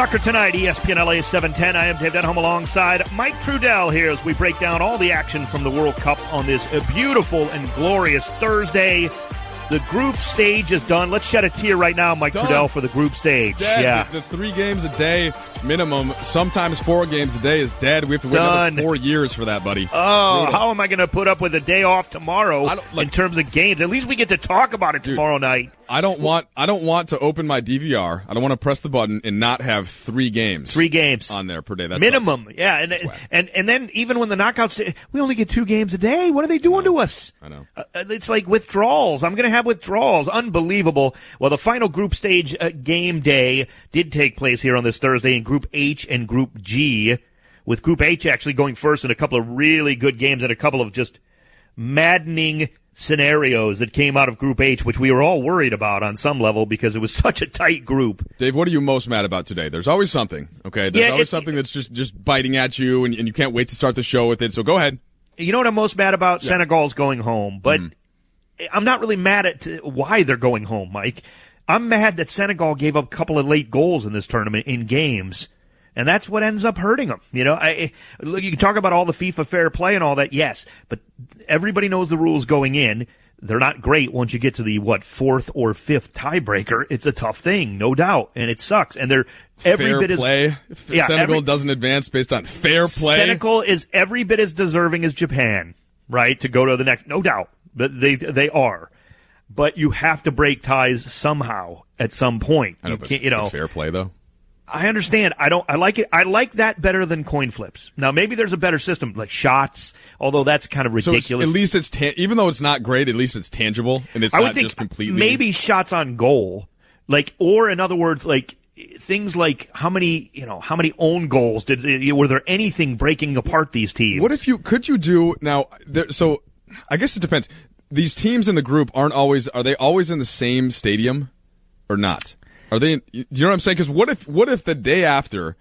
Soccer tonight, ESPN LA 710. I am Dave Denholm alongside Mike Trudell here as we break down all the action from the World Cup on this uh, beautiful and glorious Thursday. The group stage is done. Let's shed a tear right now, Mike Done. Trudell, for the group stage. Yeah. The, the three games a day minimum, sometimes four games a day is dead. We have to wait another four years for that, buddy. Oh, Brutal. how am I going to put up with a day off tomorrow like- in terms of games? At least we get to talk about it tomorrow night. I don't want I don't want to open my DVR. I don't want to press the button and not have three games. Three games. on there per day. That's Minimum, yeah, and and and then even when the knockouts, we only get two games a day. What are they doing to us? I know. Uh, it's like withdrawals. I'm going to have withdrawals. Unbelievable. Well, the final group stage uh, game day did take place here on this Thursday in Group H and Group G, with Group H actually going first in a couple of really good games and a couple of just maddening scenarios that came out of Group H, which we were all worried about on some level because it was such a tight group. Dave, what are you most mad about today? There's always something. Okay, there's Yeah, always it- something that's just just biting at you, and, and you can't wait to start the show with it. So go ahead. You know what I'm most mad about? Senegal's going home, but mm-hmm. I'm not really mad at why they're going home, Mike. I'm mad that Senegal gave up a couple of late goals in this tournament in games. And that's what ends up hurting them. You know, I, look, you can talk about all the FIFA fair play and all that, yes, but everybody knows the rules going in. They're not great once you get to the, what, fourth or fifth tiebreaker. It's a tough thing, no doubt, and it sucks. And they're every fair bit as, play. If Yeah, Senegal every- doesn't advance based on fair play. Senegal is every bit as deserving as Japan, right? To go to the next, no doubt, but they they are. But you have to break ties somehow at some point. Know, you can't, you know. fair play though. I understand. I don't. I like it. I like that better than coin flips. Now maybe there's a better system like shots, although that's kind of So ridiculous. at least it's ta- even though it's not great, at least it's tangible and it's I would not think just completely. maybe shots on goal, like, or in other words, like things like how many, you know, how many own goals did were there anything breaking apart these teams? What if you could you do now? There, so I guess it depends. These teams in the group aren't always are they always in the same stadium or not? Are they? In, you know what I'm saying? Because what if what if the day after,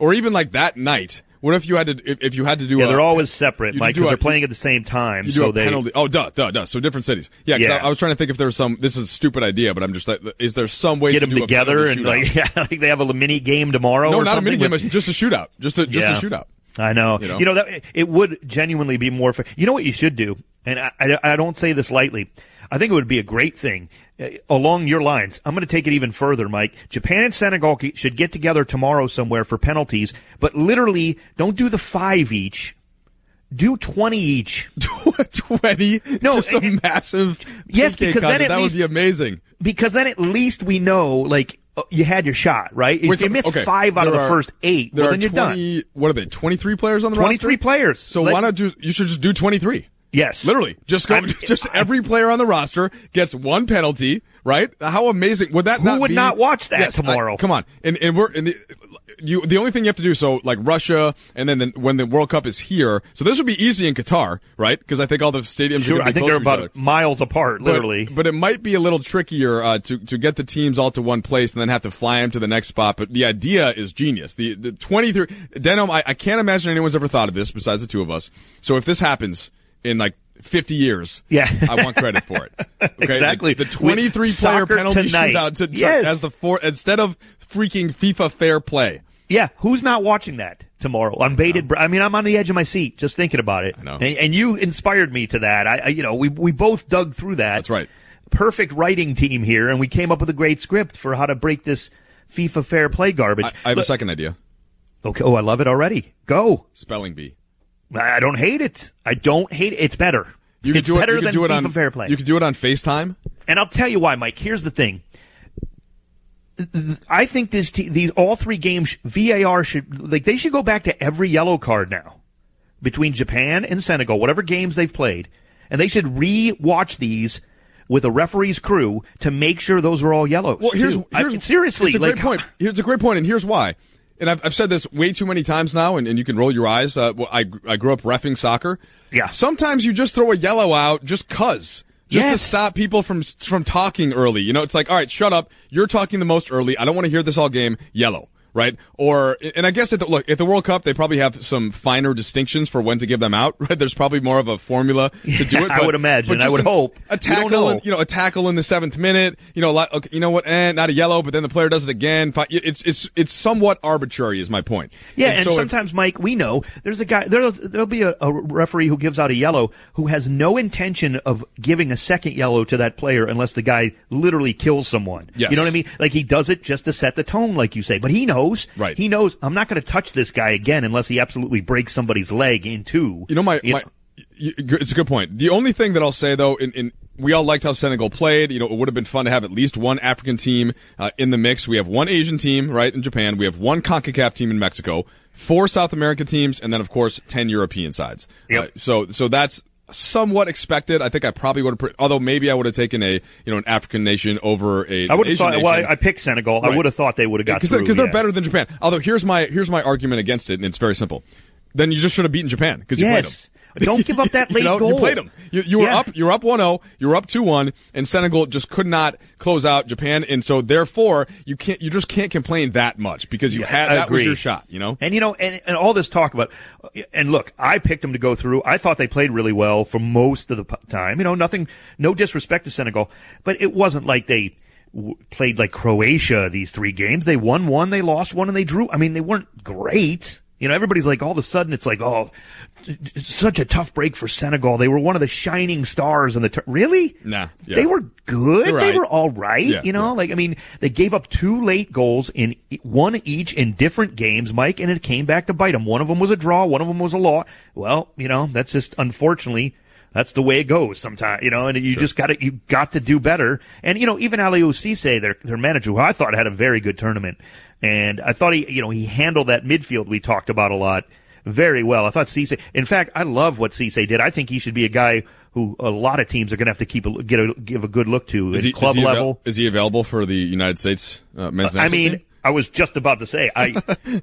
or even like that night? What if you had to if, if you had to do? Yeah, a, they're always separate, Mike, because they're playing at the same time. You do so a they penalty. Oh, duh, duh, duh. So different cities. Yeah, Yeah. I, I was trying to think if there's some. This is a stupid idea, but I'm just like, is there some way get to them do together and like, yeah, like they have a mini game tomorrow. no, or not a mini game, with- just a shootout, just a just Yeah. a shootout. I know. You You know? know, that it would genuinely be more. Fair. You know what you should do, and I, I, I don't say this lightly. I think it would be a great thing uh, along your lines. I'm going to take it even further, Mike. Japan and Senegal should get together tomorrow somewhere for penalties, but literally don't do the five each. Do 20 each. Twenty. No, just a it- massive. Yes, because then that least- would be amazing. Because then at least we know, like, uh, you had your shot, right? If Wait, you so- miss okay, five out of the are- first eight, There well, are then you're done. 20, What are they? Twenty three players on the 23 roster. players. So Let- why not do? You should just do twenty three. Yes. Literally, just go. I'm- just every player on the roster gets one penalty. Right? How amazing would that? Who not would be? not watch that Yes, I- tomorrow? come on, and and we're and the, you. The only thing you have to do so like Russia, and then the, when the World Cup is here, so this would be easy in Qatar, right? Because I think all the stadiums Sure, are going I think they're about miles apart, literally. But, it might be a little trickier uh, to to get the teams all to one place and then have to fly them to the next spot. But the idea is genius. The the twenty three Denholm. I, I can't imagine anyone's ever thought of this besides the two of us. So if this happens in like. 50 years. Yeah. I want credit for it. Okay. Exactly. The, the 23 With player penalty tonight. shootout to, Yes. as the four, instead of freaking FIFA fair play. Yeah, who's not watching that tomorrow? On bated breath. I mean, I'm on the edge of my seat just thinking about it. I know. And, and you inspired me to that. I, I, you know, we we both dug through that. That's right. Perfect writing team here, and we came up with a great script for how to break this FIFA fair play garbage. I, I have a second idea. Okay. Oh, I love it already. Go. Spelling bee. I don't hate it. I don't hate it. It's better. You can it's do it, better you could than do it FIFA on, fair play. You could do it on FaceTime. And I'll tell you why, Mike. Here's the thing. I think this te- these all three games VAR should like they should go back to every yellow card now between Japan and Senegal, whatever games they've played, and they should re-watch these with a referee's crew to make sure those are all yellows. Well, here's, too. I- seriously It's a like great point. Here's a great point, and here's why. And I've, I've said this way too many times now, and, and you can roll your eyes. Uh, well, I I grew up refing soccer. Yeah. Sometimes you just throw a yellow out just cause. Just to stop people from from talking early. You know, it's like, all right, shut up. You're talking the most early. I don't want to hear this all game. Yellow. Right? Or and I guess at the look at the World Cup, they probably have some finer distinctions for when to give them out. Right? There's probably more of a formula to do it. I but- would imagine. I would a- hope. a tackle, know. in, you know, a tackle in the seventh minute. You know, a lot, okay, you know what? Eh, not a yellow, but then the player does it again. It's it's it's somewhat arbitrary, is my point. Yeah, and, so if- sometimes, Mike, we know there's a guy. There'll, there'll be a, a referee who gives out a yellow who has no intention of giving a second yellow to that player unless the guy literally kills someone. Yes. You know what I mean? Like he does it just to set the tone, like you say. But he knows. Right. He knows I'm not going to touch this guy again unless he absolutely breaks somebody's leg in two. You know, my, You my y- it's a good point. The only thing that I'll say though, in, in we all liked how Senegal played. You know, it would have been fun to have at least one African team uh, in the mix. We have one Asian team, right, in Japan. We have one CONCACAF team in Mexico, four South American teams, and then of course ten European sides. Yep. Uh, so, so that's somewhat expected. I think I probably would have, put, although maybe I would have taken a, you know, an African nation over a. I would have thought. nation. Well, I, I picked Senegal. I would have thought they would have got because because they're yeah. better than Japan. Although here's my here's my argument against it, and it's very simple. Then you just should have beaten Japan because you played them. Don't give up that late you know, goal. You played them. You, you were Yeah. up. You were up 1-0. You were up 2-1, and Senegal just could not close out Japan, and so therefore you can't. You just can't complain that much because you Yeah, had that was your shot. You know. And you know, and, and all this talk about, and look, I picked them to go through. I thought they played really well for most of the time. You know, nothing, no disrespect to Senegal, but it wasn't like they w- played like Croatia these three games. They won one, they lost one, and they drew. I mean, they weren't great. You know, everybody's like, all of a sudden, it's like, oh, such a tough break for Senegal. They were one of the shining stars in the tur- really. Nah, yeah. they were good. They're They were all right. Yeah, you know, yeah. like I mean, they gave up two late goals in one each in different games, Mike, and it came back to bite them. One of them was a draw, one of them was a loss. Well, you know, that's just unfortunately that's the way it goes sometimes, you know, and you just got to you got to do better. And you know, even Aliou Cisse, their their manager, who I thought had a very good tournament, and I thought he, you know, he handled that midfield we talked about a lot very well. I thought Cisse. In fact, I love what Cisse did. I think he should be a guy who a lot of teams are going to have to keep a, get a give a good look to Is at he, club is he avail- level. is he available for the United States uh, men's national I mean, team? I was just about to say, I,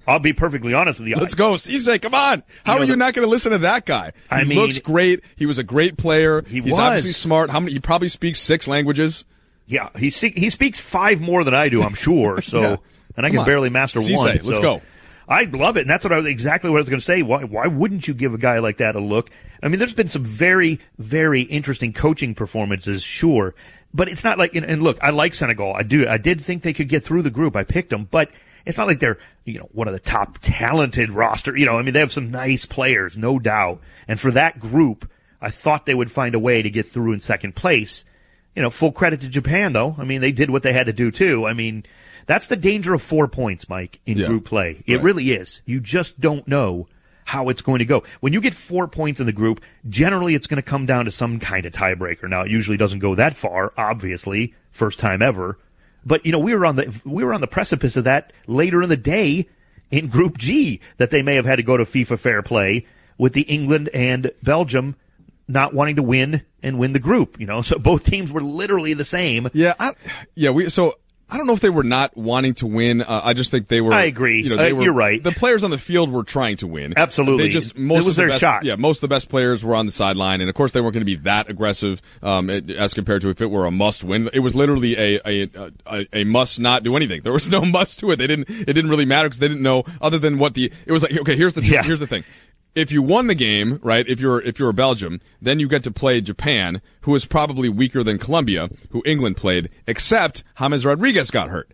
I'll be perfectly honest with you. Let's go, Cisse. Come on. How You know, are you the- not going to listen to that guy? He I mean- looks great. He was a great player. He He's was. obviously smart. How many? He probably speaks six languages. Yeah, he he speaks five more than I do, I'm sure. So, Yeah. and I Come can on. barely master Cisse, one. let's so go. I love it, and that's what I was exactly what I was going to say. Why why wouldn't you give a guy like that a look? I mean, there's been some very very interesting coaching performances, sure, but it's not like. And, and look, I like Senegal. I do. I did think they could get through the group. I picked them, but. It's not like they're, you know, one of the top talented roster. You know, I mean, they have some nice players, no doubt. And for that group, I thought they would find a way to get through in second place you know, full credit to Japan though. I mean, they did what they had to do too. I mean, that's the danger of four points, Mike, in Yeah. group play. It Right. really is. You just don't know how it's going to go. When you get four points in the group, generally it's going to come down to some kind of tiebreaker. Now, it usually doesn't go that far, obviously, first time ever. But you know, we were on the we were on the precipice of that later in the day in Group G that they may have had to go to FIFA Fair Play with the England and Belgium not wanting to win and win the group. You know, so both teams were literally the same. Yeah, I, yeah. We so I don't know if they were not wanting to win. Uh, I just think they were. I agree. You know, they Uh, were, you're right. The players on the field were trying to win. Absolutely. They just most It was of the their best, shot. Yeah, most of the best players were on the sideline, and of course they weren't going to be that aggressive um, as compared to if it were a must win. It was literally a a, a a must not do anything. There was no must to it. They didn't. It didn't really matter because they didn't know other than what the. It was like okay. Here's the Yeah. here's the thing. If you won the game, right? If you're if you're Belgium, then you get to play Japan, who is probably weaker than Colombia, who England played, except James Rodriguez got hurt.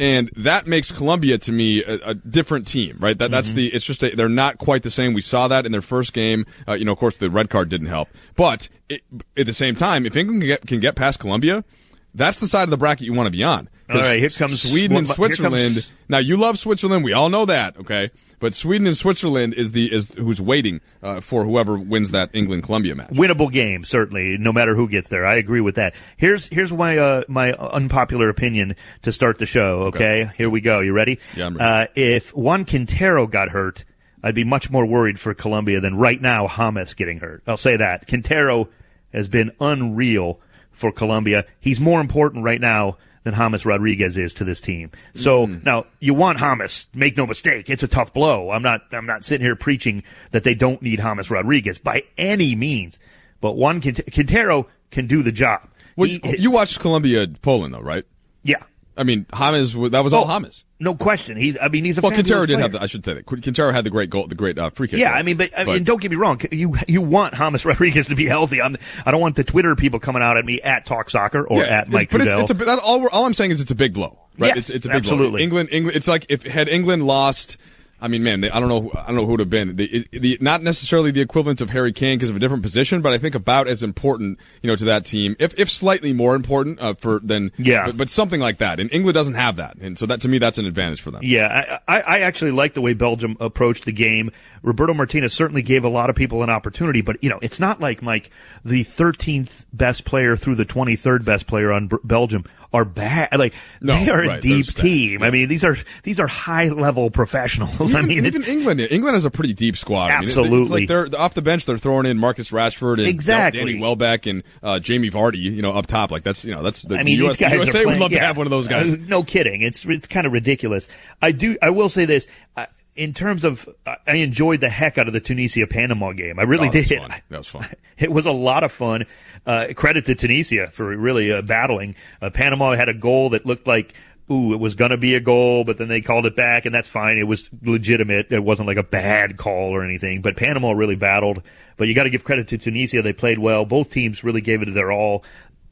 And that makes Colombia to me a, a different team, right? That that's the. It's just a, they're not quite the same. We saw that in their first game. Uh, you know, of course, the red card didn't help. But it, at the same time, if England can get can get past Colombia, that's the side of the bracket you want to be on. All right, here comes Sweden and Switzerland. comes- Now you love Switzerland. We all know that, okay? But Sweden and Switzerland is the is who's waiting uh, for whoever wins that England Colombia match. winnable game, certainly, no matter who gets there. I agree with that. Here's here's my uh, my unpopular opinion to start the show. Okay, here we go. You ready? Yeah, I'm ready. Uh, if Juan Quintero got hurt, I'd be much more worried for Colombia than right now Hames getting hurt. I'll say that Quintero has been unreal for Colombia. He's more important right now than James Rodriguez is to this team. So Mm. now you want James, make no mistake, it's a tough blow. I'm not I'm not sitting here preaching that they don't need James Rodriguez by any means. But Juan Quint- Quintero can do the job. Well, He- you, you watched Colombia Poland though, right? yeah. I mean, James, that was all Oh, James. No question. He's. I mean, he's a. Well, Quintero did player. have the, I should say that. Quintero had the great goal, the great uh, free kick. Yeah, goal. I mean, but, I mean, don't get me wrong. You you want James Rodriguez to be healthy. I'm, I don't want the Twitter people coming out at me at Talk Soccer or yeah, at it's- Mike but Trudell. it's, it's a, all, all I'm saying is it's a big blow, right? Yes, it's, it's a big absolutely. blow. England, England. It's like if had England lost. I mean, man, they, I don't know. I don't know who would have been the, the not necessarily the equivalent of Harry Kane because of a different position, but I think about as important, you know, to that team, if if slightly more important uh, for than Yeah. but, but something like that. And England doesn't have that, and so that to me that's an advantage for them. Yeah, I, I actually like the way Belgium approached the game. Roberto Martinez certainly gave a lot of people an opportunity, but you know, it's not like Mike, the 13th best player through the 23rd best player on Br- Belgium are bad. Like No, they are a deep stats, team. I mean, these are these are high level professionals. I mean, even England, England has a pretty deep squad. I mean, it- Absolutely. like they're off the bench. They're throwing in Marcus Rashford and Exactly. Danny Welbeck and uh, Jamie Vardy. You know, up top. Like that's you know that's the I mean, US, these guys USA playing, would love yeah. to have one of those guys. Uh, no kidding. It's it's kind of ridiculous. I do. I will say this. Uh, in terms of, uh, I enjoyed the heck out of the Tunisia Panama game. I really Oh, did. fun. That was fun. It was a lot of fun. Uh, credit to Tunisia for really uh, battling. Uh, Panama had a goal that looked like, ooh, it was going to be a goal, but then they called it back, and that's fine. It was legitimate. It wasn't like a bad call or anything. But Panama really battled. But you got to give credit to Tunisia. They played well. Both teams really gave it their all.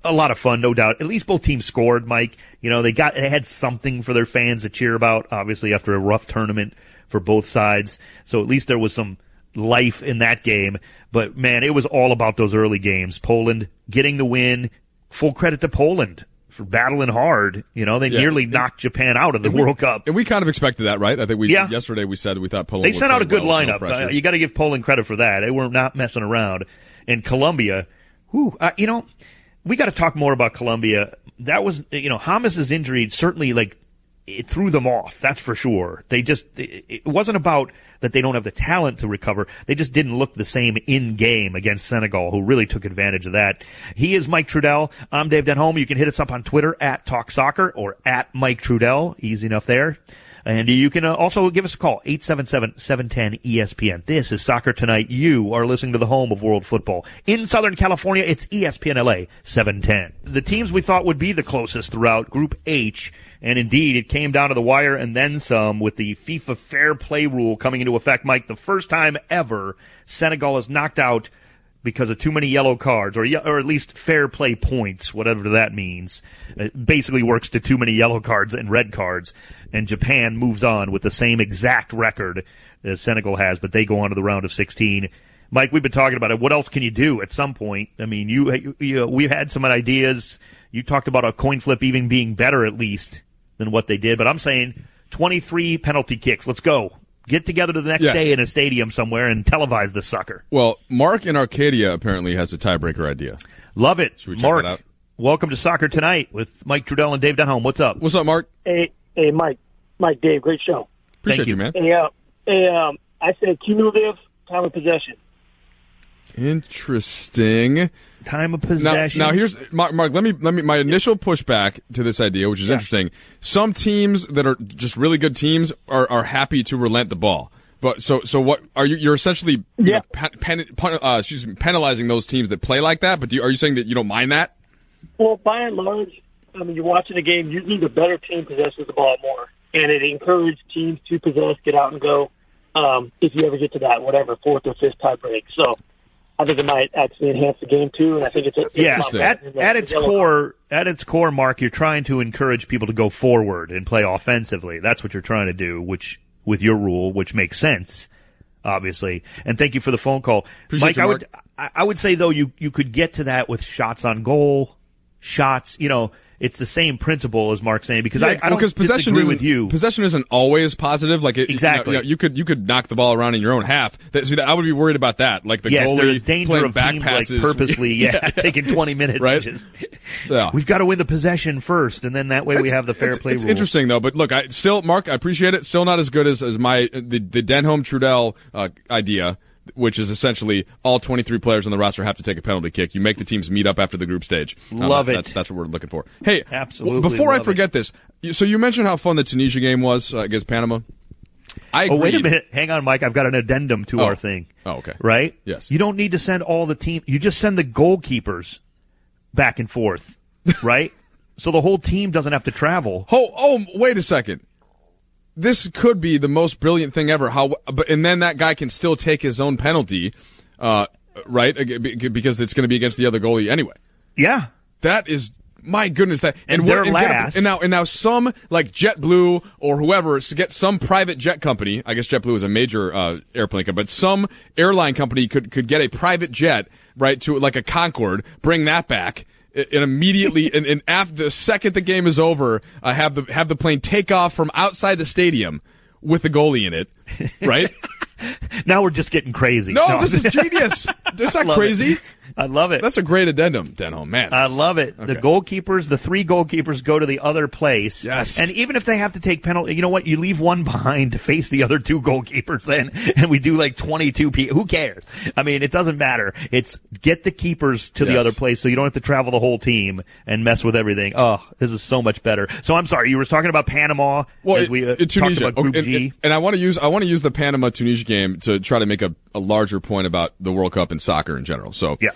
A lot of fun, no doubt. At least both teams scored, Mike. You know, they got, they had something for their fans to cheer about, obviously, after a rough tournament for both sides. So at least there was some life in that game. But man, it was all about those early games. Poland getting the win. Full credit to Poland for battling hard. You know, they Yeah. nearly knocked Japan out of the World Cup. And we kind of expected that, right? I think we Yeah. yesterday we said we thought Poland. They sent out a good well with no lineup. Uh, you got to give Poland credit for that. They were not messing around. And Colombia, whew, uh, you know, we got to talk more about Colombia. That was, you know, Hames's injury certainly like it threw them off. That's for sure. They just it, wasn't about that they don't have the talent to recover. They just didn't look the same in game against Senegal, who really took advantage of that. He is Mike Trudell. I'm Dave Denholm. You can hit us up on Twitter at Talk Soccer or at Mike Trudell. Easy enough there. And you can uh, also give us a call, 877-710-ESPN. This is Soccer Tonight. You are listening to the home of world football. In Southern California, it's ESPN LA 710. The teams we thought would be the closest throughout Group H, and indeed it came down to the wire and then some with the FIFA fair play rule coming into effect, Mike. The first time ever Senegal is knocked out because of too many yellow cards, or or at least fair play points, whatever that means. It basically works to too many yellow cards and red cards, and Japan moves on with the same exact record as Senegal has, but they go on to the round of 16. Mike, we've been talking about it. What else can you do at some point? I mean, you, you, you we've had some ideas. You talked about a coin flip even being better at least than what they did, but I'm saying 23 penalty kicks. Let's go. Get together to the next Yes. day in a stadium somewhere and televise this sucker. Well, Mark in Arcadia apparently has a tiebreaker idea. Love it. Should we check Mark, that out? welcome to Soccer Tonight with Mike Trudell and Dave Denholm. What's up? What's up, Mark? Hey, hey, Mike, Mike, Dave, great show. Appreciate you. you, man. Hey, uh, hey, um, I said cumulative time of possession. Interesting. Time of possession. now here's Mark, Mark. Let me let me my initial pushback to this idea, which is interesting. Some teams that are just really good teams are, are happy to relent the ball. But so so what are you? You're essentially you Yeah. know, pen, pen, pen- uh, excuse me, penalizing those teams that play like that. But do you, are you saying that you don't mind that? Well, by and large, I mean, you're watching a game, usually the better team possesses the ball more, and it encourages teams to possess, get out and go. Um, if you ever get to that, whatever fourth or fifth tie break, so I think it might actually enhance the game too, and I think it's, it's yeah, a at, at its yellow core, at its core, Mark, you're trying to encourage people to go forward and play offensively. That's what you're trying to do, which with your rule, which makes sense, obviously. And thank you for the phone call, Appreciate Mike. you, I would, I I would say though, you you could get to that with shots on goal, shots. You know, it's the same principle as Mark saying because I, I don't because possession disagree with you. Possession isn't always positive. Like it, Exactly. You, know, you could you could knock the ball around in your own half. That, see, I would be worried about that. Like the Yes, goalie playing of back passes like purposely, yeah, taking 20 minutes. Right? Just, Yeah. We've got to win the possession first, and then that way we have the fair it's, play It's rule. interesting though, but look, I still, Mark, I appreciate it. Still not as good as, as my the the Denholm Trudell uh, idea, which is essentially all 23 players on the roster have to take a penalty kick. You make the teams meet up after the group stage. Um, Love it. That's, that's what we're looking for. Hey, Absolutely w- Before I forget this, so you mentioned how fun the Tunisia game was uh, against Panama. I Oh, wait a minute. Hang on, Mike. I've got an addendum to Oh. our thing. Oh, okay. Right? Yes. You don't need to send all the team. You just send the goalkeepers back and forth, right? so the whole team doesn't have to travel. Oh, oh, wait a second. This could be the most brilliant thing ever. How, but and then that guy can still take his own penalty, uh, right? Because it's going to be against the other goalie anyway. Yeah, that is my goodness, that and, and they're and, last. and now and now some like JetBlue or whoever to get some private jet company. I guess JetBlue is a major uh, airplane company, but some airline company could could get a private jet right to like a Concorde, bring that back. And immediately, and, and after the second the game is over, uh, have the have the plane take off from outside the stadium with the goalie in it, right? now we're just getting crazy. No, no. this is genius. That's not crazy. It. I love it. That's a great addendum, Denholm. Man, I love it. Okay. The goalkeepers, the three goalkeepers, go to the other place. Yes, and even if they have to take penalty, you know what? You leave one behind to face the other two goalkeepers. Then, and we do like twenty-two p. Who cares? I mean, it doesn't matter. It's get the keepers to yes. the other place, so you don't have to travel the whole team and mess with everything. Oh, this is so much better. So I'm sorry, you were talking about Panama. Well, as we uh, it, Tunisia. Group okay, G. And, and I want to use I want to use the Panama Tunisia game to try to make a, a larger point about the World Cup and soccer in general. So yeah.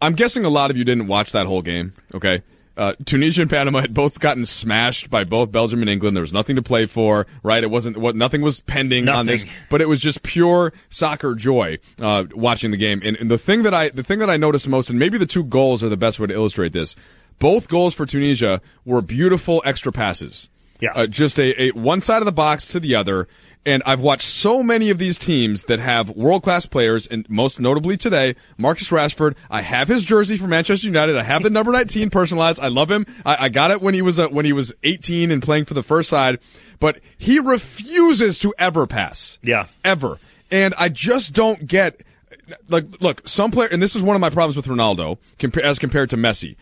I'm guessing a lot of you didn't watch that whole game. Okay. Uh, Tunisia and Panama had both gotten smashed by both Belgium and England. There was nothing to play for, right? It wasn't what nothing was pending nothing. on this, but it was just pure soccer joy uh, watching the game. And, and the thing that I the thing that I noticed most, and maybe the two goals are the best way to illustrate this. Both goals for Tunisia were beautiful extra passes. Yeah, uh, just a, a one side of the box to the other, and I've watched so many of these teams that have world class players, and most notably today, Marcus Rashford. I have his jersey for Manchester United. I have the number 19 personalized. I love him. I, I got it when he was uh, when he was 18 and playing for the first side, but he refuses to ever pass. Yeah, ever. And I just don't get like look some player, and this is one of my problems with Ronaldo as compared to Messi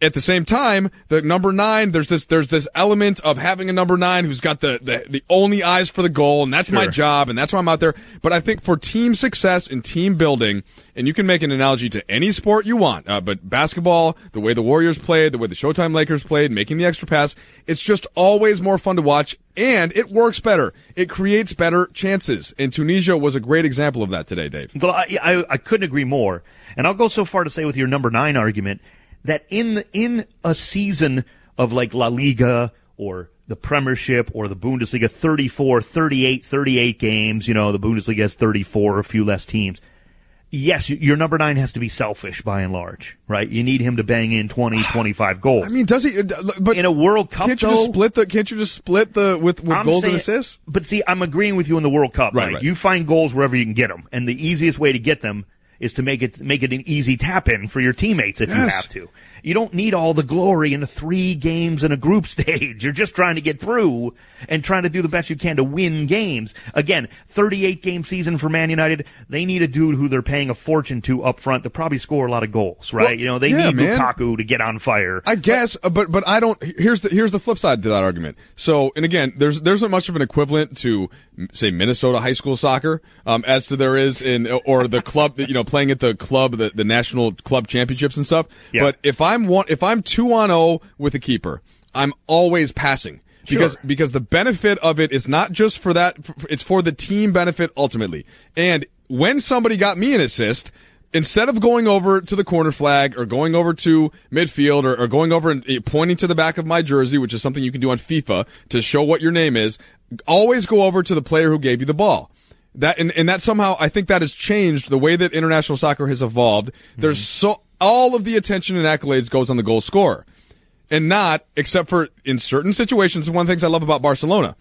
at the same time, the number nine, there's this, there's this element of having a number nine who's got the, the, the only eyes for the goal, and that's sure. my job, and that's why I'm out there. But I think for team success and team building, and you can make an analogy to any sport you want, uh, but basketball, the way the Warriors played, the way the Showtime Lakers played, making the extra pass, it's just always more fun to watch, and it works better. It creates better chances. And Tunisia was a great example of that today, Dave. Well, I, I, I couldn't agree more. And I'll go so far to say with your number nine argument, that in the, in a season of like La Liga or the Premiership or the Bundesliga, 34, 38, 38 games, you know, the Bundesliga has 34, a few less teams. Yes, your number nine has to be selfish by and large, right? You need him to bang in 20, 25 goals. I mean, does he? Uh, but in a World Cup, can't you though, just split the? Can't you just split the with, with goals saying, and assists? But see, I'm agreeing with you in the World Cup. Right, right? right. You find goals wherever you can get them, and the easiest way to get them is to make it make it an easy tap in for your teammates if yes. you have to. You don't need all the glory in the three games in a group stage. You're just trying to get through and trying to do the best you can to win games. Again, 38 game season for Man United. They need a dude who they're paying a fortune to up front to probably score a lot of goals, right? Well, you know, they yeah, need man. Lukaku to get on fire. I guess, but, but but I don't. Here's the here's the flip side to that argument. So, and again, there's there's not much of an equivalent to say Minnesota high school soccer um, as to there is in or the club that you know playing at the club the, the national club championships and stuff. Yeah. But if I'm one if I'm two on zero with a keeper, I'm always passing because Sure. because the benefit of it is not just for that it's for the team benefit ultimately. And when somebody got me an assist, instead of going over to the corner flag or going over to midfield or, or going over and eh, pointing to the back of my jersey, which is something you can do on FIFA to show what your name is, always go over to the player who gave you the ball. That and, and that somehow I think that has changed the way that international soccer has evolved. There's so all of the attention and accolades goes on the goal scorer. And not except for in certain situations, one of the things I love about Barcelona.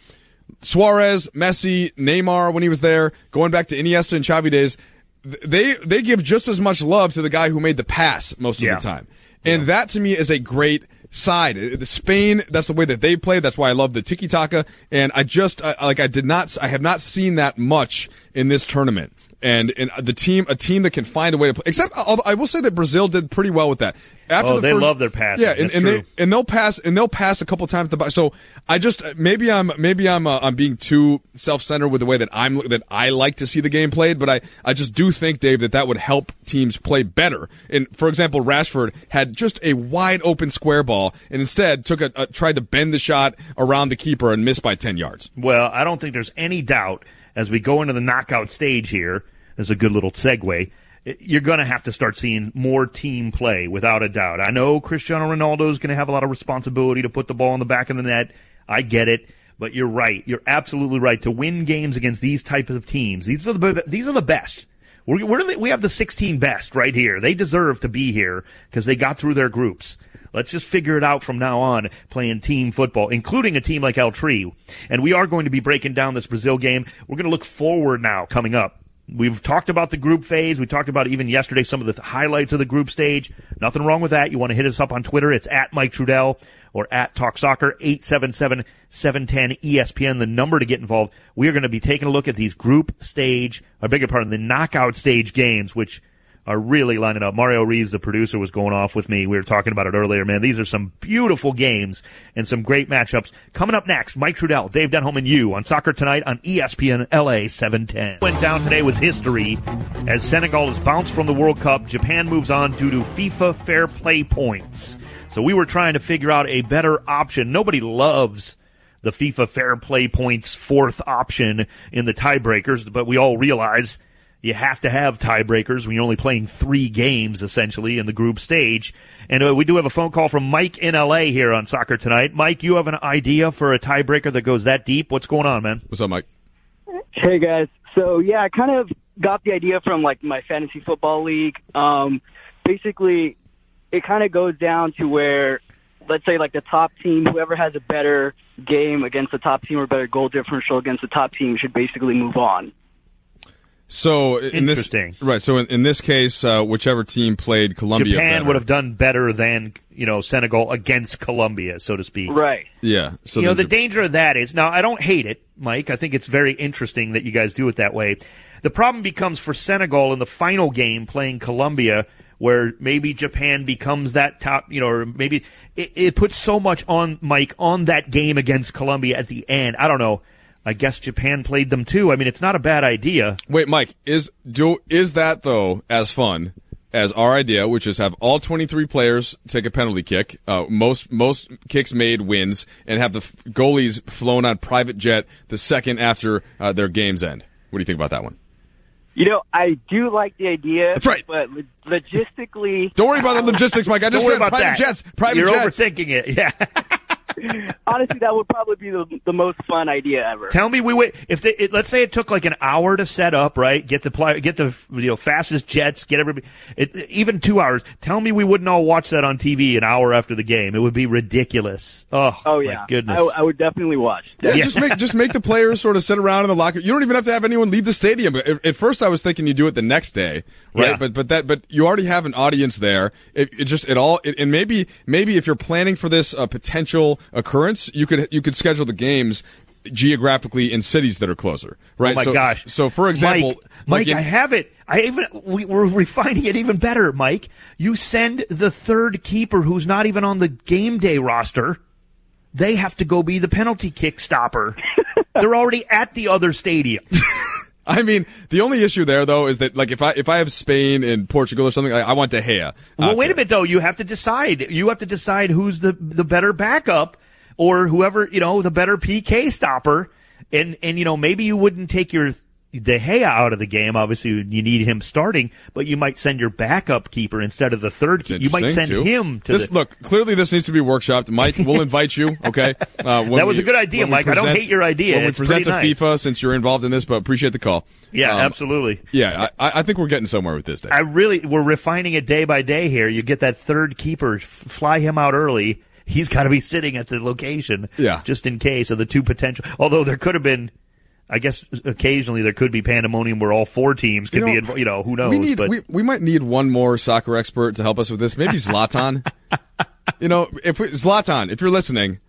Suarez, Messi, Neymar when he was there, going back to Iniesta and Xavi days, they they give just as much love to the guy who made the pass most of Yeah. the time. And that to me is a great side. Uh, The Spain, that's the way that they play. That's why I love the tiki taka. And I just I, like I did not I have not seen that much in this tournament. And and the team a team that can find a way to play. Except I will say that Brazil did pretty well with that. After Oh, the they first- love their pass. Yeah, and, and they and they'll pass and they'll pass a couple times the. So I just maybe I'm maybe I'm uh, I'm being too self centered with the way that I'm that I like to see the game played, but I I just do think Dave that that would help teams play better. And for example, Rashford had just a wide open square ball and instead took a, a tried to bend the shot around the keeper and missed by ten yards. Well, I don't think there's any doubt as we go into the knockout stage here. As a good little segue. you're going to have to start seeing more team play without a doubt. I know Cristiano Ronaldo is going to have a lot of responsibility to put the ball in the back of the net. I get it, but you're right. You're absolutely right to win games against these types of teams. These are the these are the best. We're, we're we have the 16 best right here. They deserve to be here because they got through their groups. Let's just figure it out from now on playing team football, including a team like El Tri. And we are going to be breaking down this Brazil game. We're going to look forward now coming up. We've talked about the group phase. We talked about even yesterday some of the highlights of the group stage. Nothing wrong with that. You want to hit us up on Twitter. It's at Mike Trudell or at Talk Soccer 877-710-ESPN, the number to get involved. We are going to be taking a look at these group stage, or bigger part, of the knockout stage games, which are really lining up. Mario Rees, the producer, was going off with me. We were talking about it earlier, man. These are some beautiful games and some great matchups. Coming up next, Mike Trudell, Dave Denholm, and you on Soccer Tonight on ESPN LA 710. Went down today was history as Senegal has bounced from the World Cup. Japan moves on due to FIFA fair play points. So we were trying to figure out a better option. Nobody loves the FIFA fair play points fourth option in the tiebreakers, but we all realize you have to have tiebreakers when you're only playing three games essentially in the group stage. And uh, we do have a phone call from Mike in LA here on Soccer Tonight. Mike, you have an idea for a tiebreaker that goes that deep? What's going on, man? What's up, Mike? Hey guys. So yeah, I kind of got the idea from like my fantasy football league. Um, basically, it kind of goes down to where, let's say like the top team, whoever has a better game against the top team or better goal differential against the top team should basically move on. So in this right, so in, in this case, uh, whichever team played Colombia, Japan better. would have done better than you know Senegal against Colombia, so to speak. Right. Yeah. So you know the danger of that is now I don't hate it, Mike. I think it's very interesting that you guys do it that way. The problem becomes for Senegal in the final game playing Colombia, where maybe Japan becomes that top, you know, or maybe it, it puts so much on Mike on that game against Colombia at the end. I don't know. I guess Japan played them too. I mean, it's not a bad idea. Wait, Mike, is do is that though as fun as our idea, which is have all 23 players take a penalty kick, uh, most most kicks made wins, and have the f- goalies flown on private jet the second after uh, their games end. What do you think about that one? You know, I do like the idea. That's right. But lo- logistically, Don't worry about the logistics, Mike. I just Don't worry said about private that. jets. Private jets. You're jets. overthinking it. Yeah. honestly, that would probably be the, the most fun idea ever. Tell me we wait if they, it, let's say it took like an hour to set up, right? Get the play, get the you know fastest jets, get everybody, it, even two hours. Tell me we wouldn't all watch that on TV an hour after the game. It would be ridiculous. Oh, Oh my yeah, goodness. I, I would definitely watch. Yeah, Yeah. just make just make the players sort of sit around in the locker. You don't even have to have anyone leave the stadium. At, at first, I was thinking you do it the next day, right? Yeah. But but that but you already have an audience there. It, it just it all it, and maybe maybe if you're planning for this uh, potential occurrence, you could you could schedule the games geographically in cities that are closer, right? Oh my so, gosh! So for example, Mike, Mike, like in- I have it. I even we, we're refining it even better, Mike. You send the third keeper who's not even on the game day roster. They have to go be the penalty kick stopper. They're already at the other stadium. I mean, the only issue there though is that like if I if I have Spain and Portugal or something, I, I want De Gea. Well, uh, wait there. a minute though. You have to decide. You have to decide who's the the better backup or whoever you know the better PK stopper. And and you know maybe you wouldn't take your De Gea out of the game. Obviously, you need him starting, but you might send your backup keeper instead of the third. Keeper. You might send too. him to this. the. Look, clearly this needs to be workshopped. Mike, we'll invite you. Okay, uh, when That was we- a good idea, Mike. I don't hate your idea. When we It's present to nice. FIFA, since you're involved in this, but appreciate the call. yeah, Um, absolutely. Yeah, I, I think we're getting somewhere with this. Day. I really we're refining it day by day here. You get that third keeper, f- fly him out early. He's got to be sitting at the location, Yeah. just in case of the two potential. Although there could have been, I guess occasionally there could be pandemonium where all four teams could You know, be. Invo- you know, who knows? we need but we, we might need one more soccer expert to help us with this. Maybe Zlatan. you know, if we, Zlatan, if you're listening,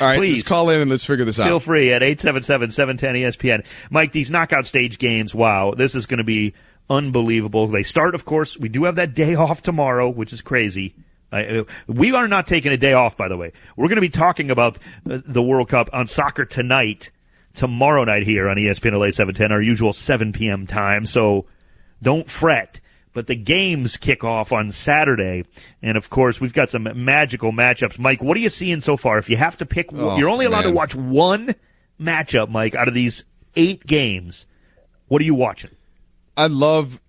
all right, Please. just call in and let's figure this out. feel free at 877-710-ESPN. Mike, these knockout stage games, wow, this is going to be unbelievable. They start, of course, we do have that day off tomorrow, which is crazy. I, we are not taking a day off, by the way. We're going to be talking about the World Cup on soccer tonight, tomorrow night here on ESPN LA 710, our usual 7 p.m. time. So don't fret. But the games kick off on Saturday, and of course we've got some magical matchups. Mike, what are you seeing so far? If you have to pick, Oh, you're only allowed to watch one matchup, Mike, out of these eight games. What are you watching? I love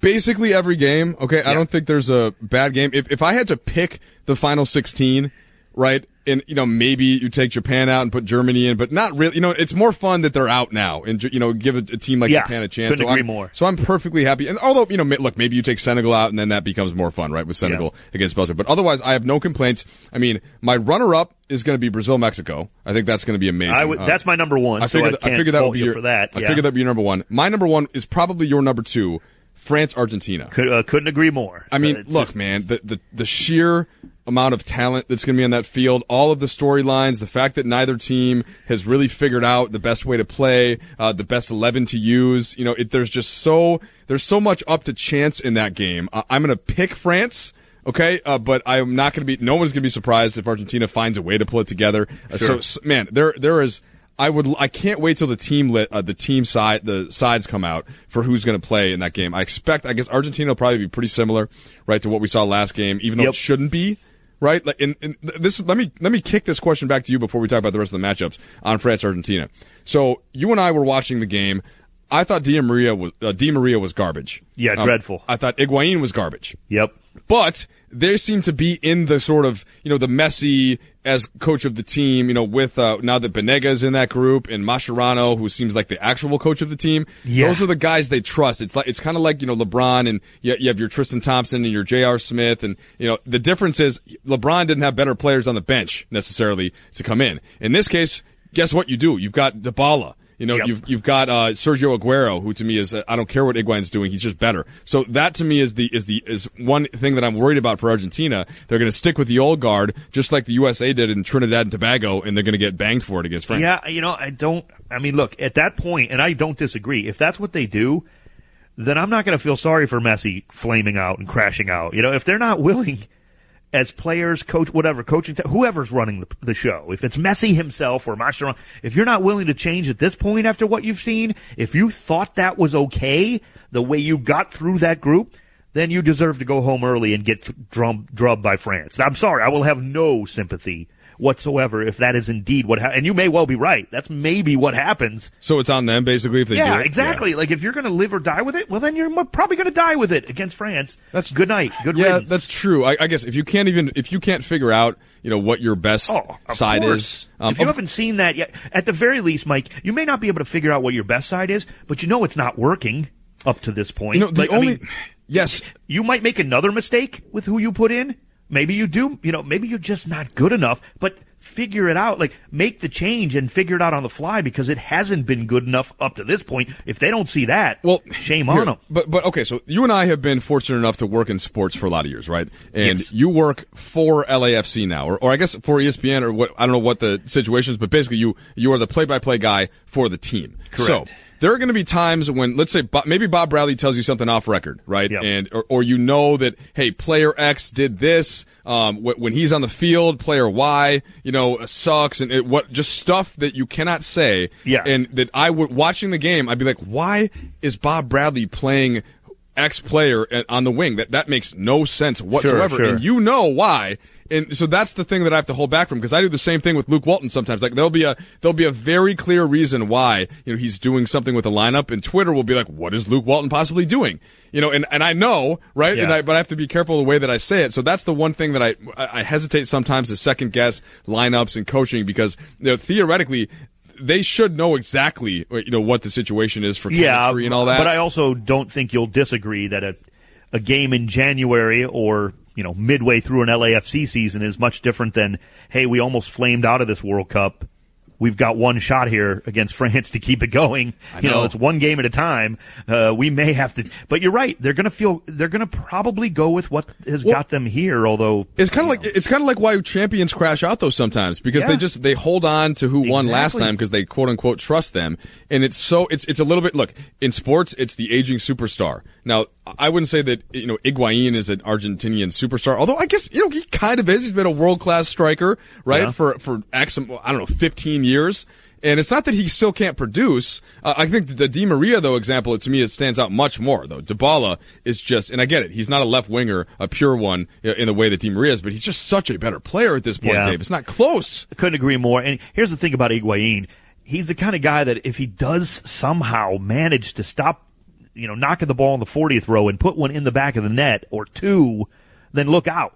basically every game. Okay, I don't think there's a bad game. If if I had to pick the final 16, right? And you know maybe you take Japan out and put Germany in, but not really. You know, it's more fun that they're out now and you know give a, a team like Yeah, Japan a chance. couldn't so agree I'm, more. So I'm perfectly happy. And although you know, look, maybe you take Senegal out and then that becomes more fun, right? With Senegal against Belgium, but otherwise, I have no complaints. I mean, my runner-up is going to be Brazil Mexico. I think that's going to be amazing. I Uh, that's my number one. I so figured, I figured that would be you your, for that. I yeah. figured that'd be your number one. My number one is probably your number two, France Argentina. Could, uh, couldn't agree more. I mean, Uh, look, just- man, the, the the sheer amount of talent that's going to be on that field, all of the storylines, the fact that neither team has really figured out the best way to play, uh, the best eleven to use. You know, it, there's just so there's so much up to chance in that game. Uh, I'm going to pick France. Okay, uh, but I'm not going to be. No one's going to be surprised if Argentina finds a way to pull it together. Uh, so, man, there there is. I would. I can't wait till the team lit, uh, the team side, the sides come out for who's going to play in that game. I expect. I guess Argentina will probably be pretty similar, right, to what we saw last game, even though Yep. it shouldn't be, right? Like, in, in this, let me let me kick this question back to you before we talk about the rest of the matchups on France Argentina. So you and I were watching the game. I thought Di Maria was uh, Di Maria was garbage. Yeah, Um, dreadful. I thought Higuain was garbage. Yep. But they seem to be in the sort of, you know, the Messi as coach of the team, you know, with, uh, now that Banega's in that group and Mascherano, who seems like the actual coach of the team. Yeah. Those are the guys they trust. It's like, it's kind of like, you know, LeBron and you, you have your Tristan Thompson and your J.R. Smith. And, you know, the difference is LeBron didn't have better players on the bench necessarily to come in. In this case, guess what you do? You've got Dybala. You know, Yep. you've you've got uh, Sergio Aguero, who to me is uh, I don't care what Higuain's doing, he's just better. So that to me is the is the is one thing that I'm worried about for Argentina. They're going to stick with the old guard, just like the USA did in Trinidad and Tobago, and they're going to get banged for it against France. Yeah, you know, I don't. I mean, look at that point, and I don't disagree. If that's what they do, then I'm not going to feel sorry for Messi flaming out and crashing out. You know, if they're not willing, as players, coach, whatever, coaching, whoever's running the, the show, if it's Messi himself or Mascherano, if you're not willing to change at this point after what you've seen, if you thought that was okay, the way you got through that group, then you deserve to go home early and get drubbed by France. I'm sorry, I will have no sympathy whatsoever if that is indeed what ha- and you may well be right. That's maybe what happens. So it's on them basically if they Yeah, do it. exactly. Like if you're going to live or die with it, well then you're probably going to die with it against France. That's- good night. Good Yeah, riddance. that's true. I, I guess if you can't even if you can't figure out, you know, what your best Oh, side course. is. um, if you of- haven't seen that yet, at the very least, Mike, you may not be able to figure out what your best side is, but you know it's not working up to this point. you know, the Like, I only mean, yes, you might make another mistake with who you put in. Maybe you do. You know, maybe you're just not good enough, but figure it out. Like, make the change and figure it out on the fly because it hasn't been good enough up to this point. If they don't see that, Well, shame here, on them. But but okay, so you and I have been fortunate enough to work in sports for a lot of years, right? And Yes. you work for LAFC now, or, or I guess for ESPN, or what I don't know what the situation is, but basically you you are the play-by-play guy for the team. Correct. So there are going to be times when, let's say, maybe Bob Bradley tells you something off record, right? Yep. And or, or you know that hey, player X did this. Um, wh- when he's on the field, player Y, you know, sucks, and it, what just stuff that you cannot say. Yeah. And that I would watching the game, I'd be like, why is Bob Bradley playing X player on the wing? That that makes no sense whatsoever. sure. And you know why. And so that's the thing that I have to hold back from because I do the same thing with Luke Walton sometimes. Like there'll be a there'll be a very clear reason why you know he's doing something with the lineup, and Twitter will be like, "What is Luke Walton possibly doing?" You know, and, and I know, right? And I, but I have to be careful the way that I say it. So that's the one thing that I I hesitate sometimes to second guess lineups and coaching because you know, theoretically they should know exactly uh, you know what the situation is for yeah, chemistry and all that. But I also don't think you'll disagree that a a game in January or you know midway through an LAFC season is much different than hey, we almost flamed out of this World Cup. We've got one shot here against France to keep it going. You know, know. it's one game at a time. Uh, we may have to, but you're right. They're going to feel, they're going to probably go with what has Well, got them here. Although It's kind of like it's kind of like why champions crash out though sometimes because Yeah. they just they hold on to who won last time because they quote unquote trust them and it's so it's it's a little bit look in sports it's the aging superstar now I wouldn't say that you know Higuain is an Argentinian superstar although I guess you know he kind of is he's been a world class striker right Yeah. for for X I don't know 15 years and it's not that he still can't produce. Uh, I think the Di Maria though example to me it stands out much more though. Dybala is just, and I get it, he's not a left winger, a pure one in the way that Di Maria is, but he's just such a better player at this point, Yeah. Dave. It's not close. I couldn't agree more. And here's the thing about Higuain. He's the kind of guy that if he does somehow manage to stop you know, knocking the ball in the 40th row and put one in the back of the net or two, then look out.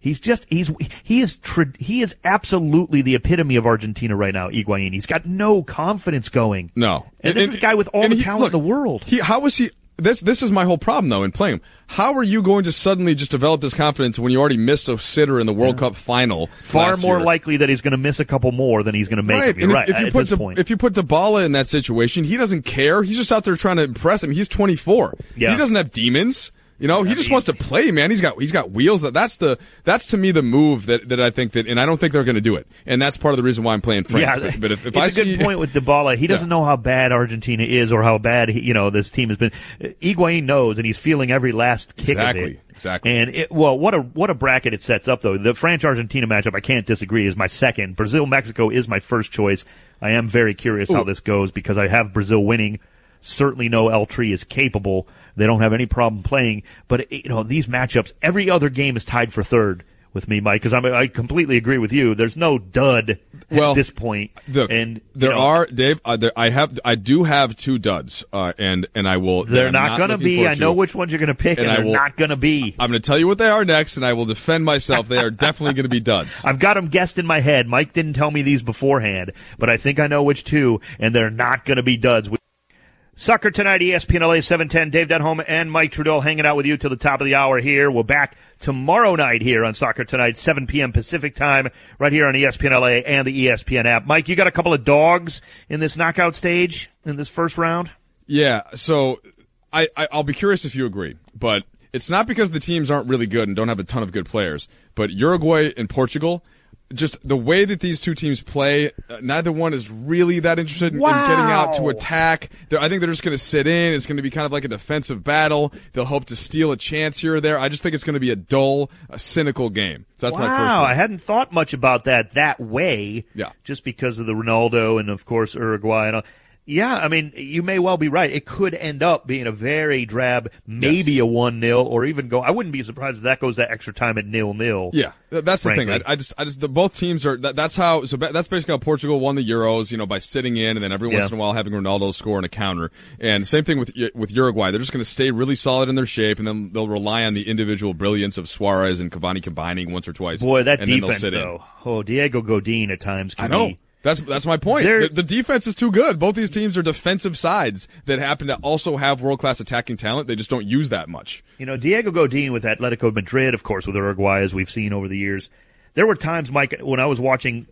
He's just he's he is he is absolutely the epitome of Argentina right now. Higuain. He's got no confidence going. No, and, and this is a guy with all the he, talent look, in the world. He how was he? This this is my whole problem though in playing him. How are you going to suddenly just develop this confidence when you already missed a sitter in the World yeah. Cup final? Far more year? likely that he's going to miss a couple more than he's going to make. Right. Them. right. If, if you at put this point. if you put Dybala in that situation, he doesn't care. He's just out there trying to impress him. He's 24. Yeah. He doesn't have demons. You know, he just wants to play, man. He's got he's got wheels. That that's the that's to me the move that, that I think that, and I don't think they're going to do it. And that's part of the reason why I'm playing France. Yeah, but, but if, if it's I a see, good point with Dybala. He doesn't yeah. know how bad Argentina is or how bad he, you know this team has been. Higuain knows, and he's feeling every last kick exactly. of it. Exactly. And it, well, what a what a bracket it sets up though. The France Argentina matchup, I can't disagree, is my second. Brazil Mexico is my first choice. I am very curious Ooh. how this goes because I have Brazil winning. Certainly, no El Tri is capable. They don't have any problem playing. But you know, these matchups, every other game is tied for third with me, Mike, because I completely agree with you. There's no dud well, at this point. Look, and there know, are Dave. Uh, there, I have, I do have two duds, uh, and and I will. They're not, not going to be. I know which ones you're going to pick, and, and they're will, not going to be. I'm going to tell you what they are next, and I will defend myself. They are definitely going to be duds. I've got them guessed in my head. Mike didn't tell me these beforehand, but I think I know which two, and they're not going to be duds. Soccer tonight, ESPN LA 710. Dave Denholm and Mike Trudell hanging out with you till the top of the hour here. We're back tomorrow night here on Soccer Tonight, 7 p.m. Pacific time, right here on ESPN LA and the ESPN app. Mike, you got a couple of dogs in this knockout stage in this first round? Yeah. So I, I I'll be curious if you agree, but it's not because the teams aren't really good and don't have a ton of good players, but Uruguay and Portugal just the way that these two teams play, uh, neither one is really that interested in, wow. in getting out to attack. They're, I think they're just going to sit in. It's going to be kind of like a defensive battle. They'll hope to steal a chance here or there. I just think it's going to be a dull, a cynical game. So that's wow, my first. Wow, I hadn't thought much about that that way. Yeah, just because of the Ronaldo and of course Uruguay and all. Yeah, I mean, you may well be right. It could end up being a very drab, maybe yes. a one 0 or even go. I wouldn't be surprised if that goes to extra time at nil nil. Yeah, that's frankly. the thing. I, I, just, I just, the, both teams are. That, that's how. So that's basically how Portugal won the Euros. You know, by sitting in and then every once yeah. in a while having Ronaldo score on a counter. And same thing with with Uruguay. They're just going to stay really solid in their shape, and then they'll rely on the individual brilliance of Suarez and Cavani combining once or twice. Boy, that and defense though. Oh, Diego Godin at times. I know. Be, that's that's my point. The, the, defense is too good. Both these teams are defensive sides that happen to also have world class attacking talent. They just don't use that much. You know, Diego Godin with Atletico Madrid, of course, with Uruguay, as we've seen over the years. There were times, Mike, when I was watching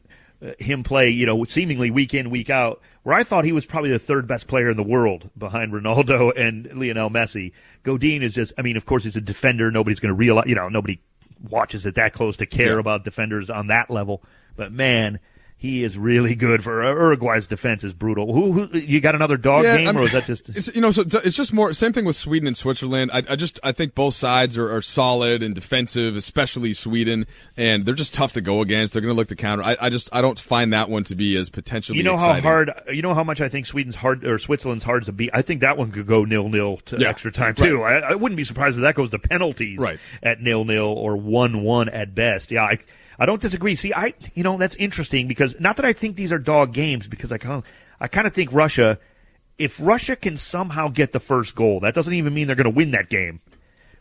uh, him play, you know, seemingly week in, week out, where I thought he was probably the third best player in the world behind Ronaldo and Lionel Messi. Godin is just, I mean, of course, he's a defender. Nobody's going to realize, you know, nobody watches it that close to care yeah. about defenders on that level. But man, he is really good for uh, Uruguay's defense is brutal. Who, who you got another dog yeah, game I mean, or is that just it's, you know so it's just more same thing with Sweden and Switzerland. I, I just I think both sides are, are, solid and defensive, especially Sweden, and they're just tough to go against. They're going to look to counter. I, I, just I don't find that one to be as potentially. You know exciting. how hard you know how much I think Sweden's hard or Switzerland's hard to beat. I think that one could go nil nil to yeah, extra time too. right. I, I, wouldn't be surprised if that goes to penalties right. at nil nil or one one at best. Yeah. I, I don't disagree. See, I, you know, that's interesting because not that I think these are dog games because I kind of, I kind of think Russia, if Russia can somehow get the first goal, that doesn't even mean they're going to win that game.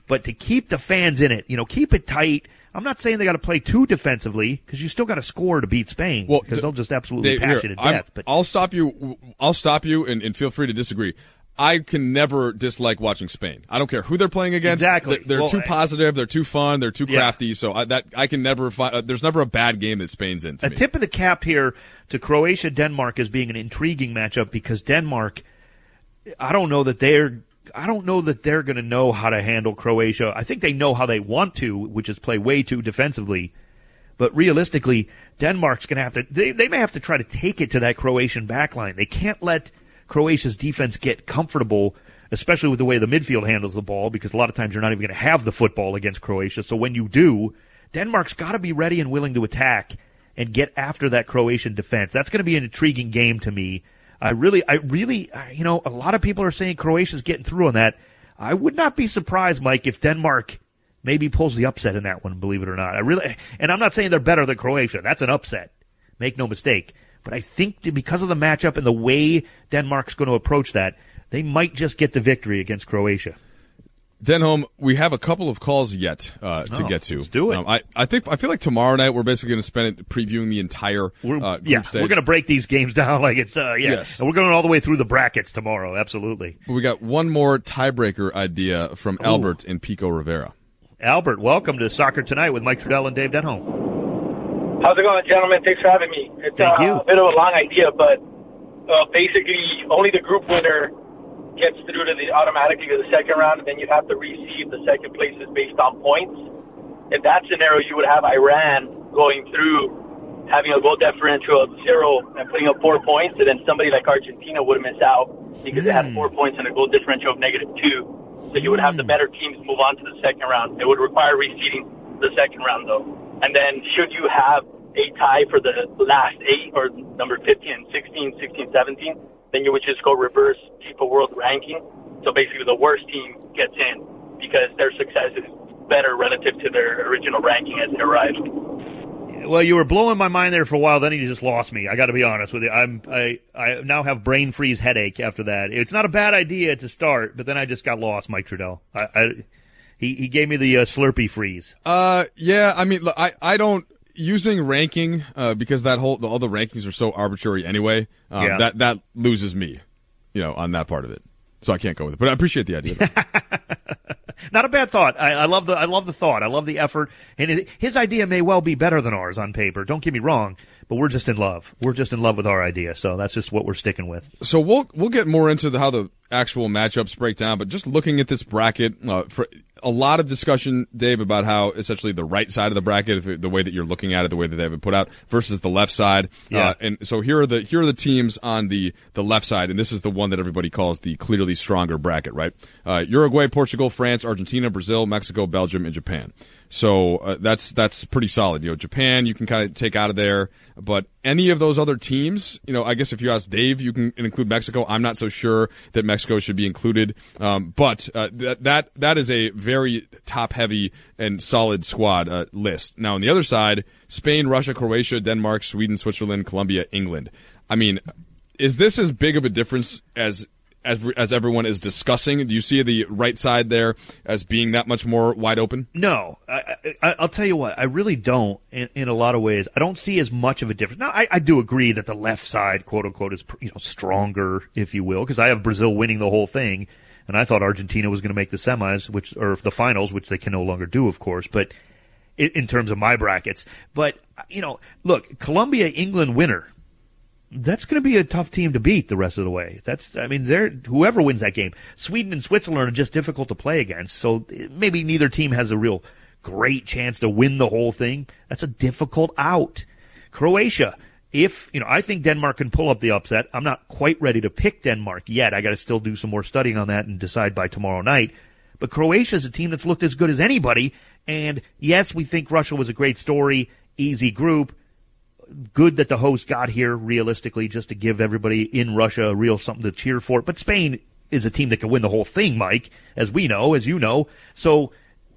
But to keep the fans in it, you know, keep it tight. I'm not saying they got to play too defensively because you still got to score to beat Spain. Well, because they'll just absolutely Dave, pass here, you to I'm, death. But I'll stop you. I'll stop you, and, and feel free to disagree. I can never dislike watching Spain. I don't care who they're playing against. Exactly. They're, they're well, too positive. They're too fun. They're too yeah. crafty. So I, that I can never find. Uh, there's never a bad game that Spain's in. a me. tip of the cap here to Croatia Denmark as being an intriguing matchup because Denmark, I don't know that they're. I don't know that they're going to know how to handle Croatia. I think they know how they want to, which is play way too defensively. But realistically, Denmark's going to have to. They, they may have to try to take it to that Croatian backline. They can't let Croatia's defense get comfortable especially with the way the midfield handles the ball, because a lot of times you're not even going to have the football against Croatia. So when you do, Denmark's got to be ready and willing to attack and get after that Croatian defense. That's going to be an intriguing game to me. I really, I really, you know, a lot of people are saying Croatia's getting through on that. I would not be surprised, Mike, if Denmark maybe pulls the upset in that one, believe it or not. I really, and I'm not saying they're better than Croatia. That's an upset. Make no mistake. But I think because of the matchup and the way Denmark's going to approach that, they might just get the victory against Croatia. Denholm, we have a couple of calls yet uh, to Oh, get to. let's do it. Um, I, I think I feel like tomorrow night we're basically going to spend it previewing the entire We're, uh, yeah, stage. we're going to break these games down like it's uh, yeah, Yes. and we're going all the way through the brackets tomorrow. Absolutely, We got one more tiebreaker idea from Albert and Pico Rivera. Albert, welcome to Soccer Tonight with Mike Trudell and Dave Denholm. How's it going, gentlemen? Thanks for having me. It's Thank uh, you. a bit of a long idea, but uh, basically only the group winner gets through to the automatically to the second round, and then you have to receive the second places based on points. In that scenario, you would have Iran going through, having a goal differential of zero and putting up four points, and then somebody like Argentina would miss out because they had four points and a goal differential of negative two. So you would have the better teams move on to the second round. It would require reseeding the second round, though. And then should you have a tie for the last eight or number 15 and 16, 16, 17, then you would just go reverse FIFA World Ranking. So basically, the worst team gets in because their success is better relative to their original ranking as it arrived. Well, you were blowing my mind there for a while. Then you just lost me. I got to be honest with you. I'm I I now have brain freeze headache after that. It's not a bad idea to start, but then I just got lost, Mike Trudell. I, I he he gave me the uh, Slurpee freeze. Uh, yeah, I mean, look, I, I don't using ranking uh, because that whole all the rankings are so arbitrary anyway. Um, Yeah. That that loses me, you know, on that part of it. So I can't go with it, but I appreciate the idea. Not a bad thought. I, I love the I love the thought. I love the effort. And his idea may well be better than ours on paper. Don't get me wrong, but we're just in love. We're just in love with our idea. So that's just what we're sticking with. so we'll we'll get more into the, how the actual matchups break down, but just looking at this bracket, uh, for a lot of discussion, Dave, about how essentially the right side of the bracket, if it- the way that you're looking at it, the way that they have it put out, versus the left side. Yeah. Uh, and so here are the here are the teams on the the left side, and this is the one that everybody calls the clearly stronger bracket, right? Uh, Uruguay, Portugal, France, Argentina, Brazil, Mexico, Belgium, and Japan. So uh, that's that's pretty solid. You know, Japan you can kind of take out of there, but any of those other teams, you know, I guess if you ask Dave, you can include Mexico. I'm not so sure that Mexico should be included, um, but uh, that that that is a very top heavy and solid squad uh, list. Now on the other side, Spain, Russia, Croatia, Denmark, Sweden, Switzerland, Colombia, England. I mean, is this as big of a difference as as as everyone is discussing? Do you see the right side there as being that much more wide open? No, I, I, I'll tell you what. I really don't. In, in a lot of ways, I don't see as much of a difference. Now, I, I do agree that the left side, quote unquote, is you know stronger, if you will, because I have Brazil winning the whole thing, and I thought Argentina was going to make the semis, which or the finals, which they can no longer do, of course. But in, in terms of my brackets, but you know, look, Colombia, England winner. That's going to be a tough team to beat the rest of the way. That's, I mean, they're, whoever wins that game. Sweden and Switzerland are just difficult to play against. So maybe neither team has a real great chance to win the whole thing. That's a difficult out. Croatia, if, you know, I think Denmark can pull up the upset. I'm not quite ready to pick Denmark yet. I got to still do some more studying on that and decide by tomorrow night. But Croatia is a team that's looked as good as anybody. And yes, we think Russia was a great story, easy group good that the host got here realistically just to give everybody in Russia a real something to cheer for. But Spain is a team that can win the whole thing, Mike, as we know, as you know. So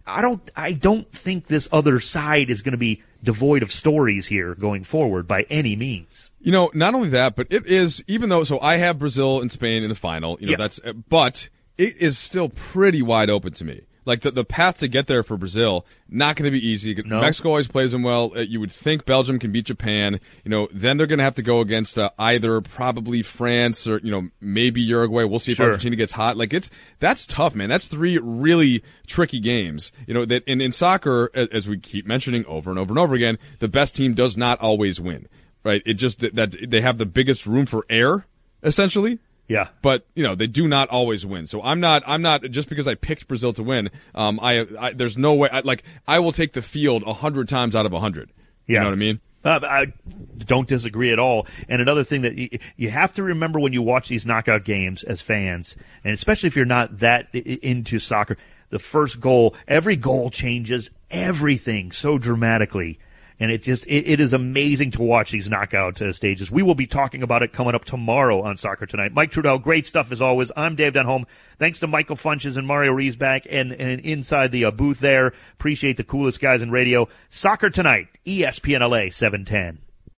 I don't, I don't think this other side is going to be devoid of stories here going forward by any means. You know, not only that, but it is even though so I have Brazil and Spain in the final. You know, Yeah. that's but it is still pretty wide open to me. Like the the path to get there for Brazil, not going to be easy. No. Mexico always plays them well. Uh, You would think Belgium can beat Japan. You know, then they're going to have to go against uh, either probably France or you know maybe Uruguay. We'll see if Sure. Argentina gets hot. Like it's that's tough, man. That's three really tricky games. You know that in in soccer, as we keep mentioning over and over and over again, the best team does not always win. Right? It just that they have the biggest room for error, essentially Yeah. but you know they do not always win. So I'm not I'm not just because I picked Brazil to win. Um, I, I there's no way I, like I will take the field a hundred times out of a hundred. You Yeah. know what I mean? Uh, I don't disagree at all. And another thing that you, you have to remember when you watch these knockout games as fans, and especially if you're not that into soccer, the first goal, every goal changes everything so dramatically. And it just, it, it is amazing to watch these knockout uh, stages. We will be talking about it coming up tomorrow on Soccer Tonight. Mike Trudell, great stuff as always. I'm Dave Denholm. Thanks to Michael Funches and Mario Riesback and, and inside the uh, booth there. Appreciate the coolest guys in radio. Soccer Tonight, ESPN LA 710.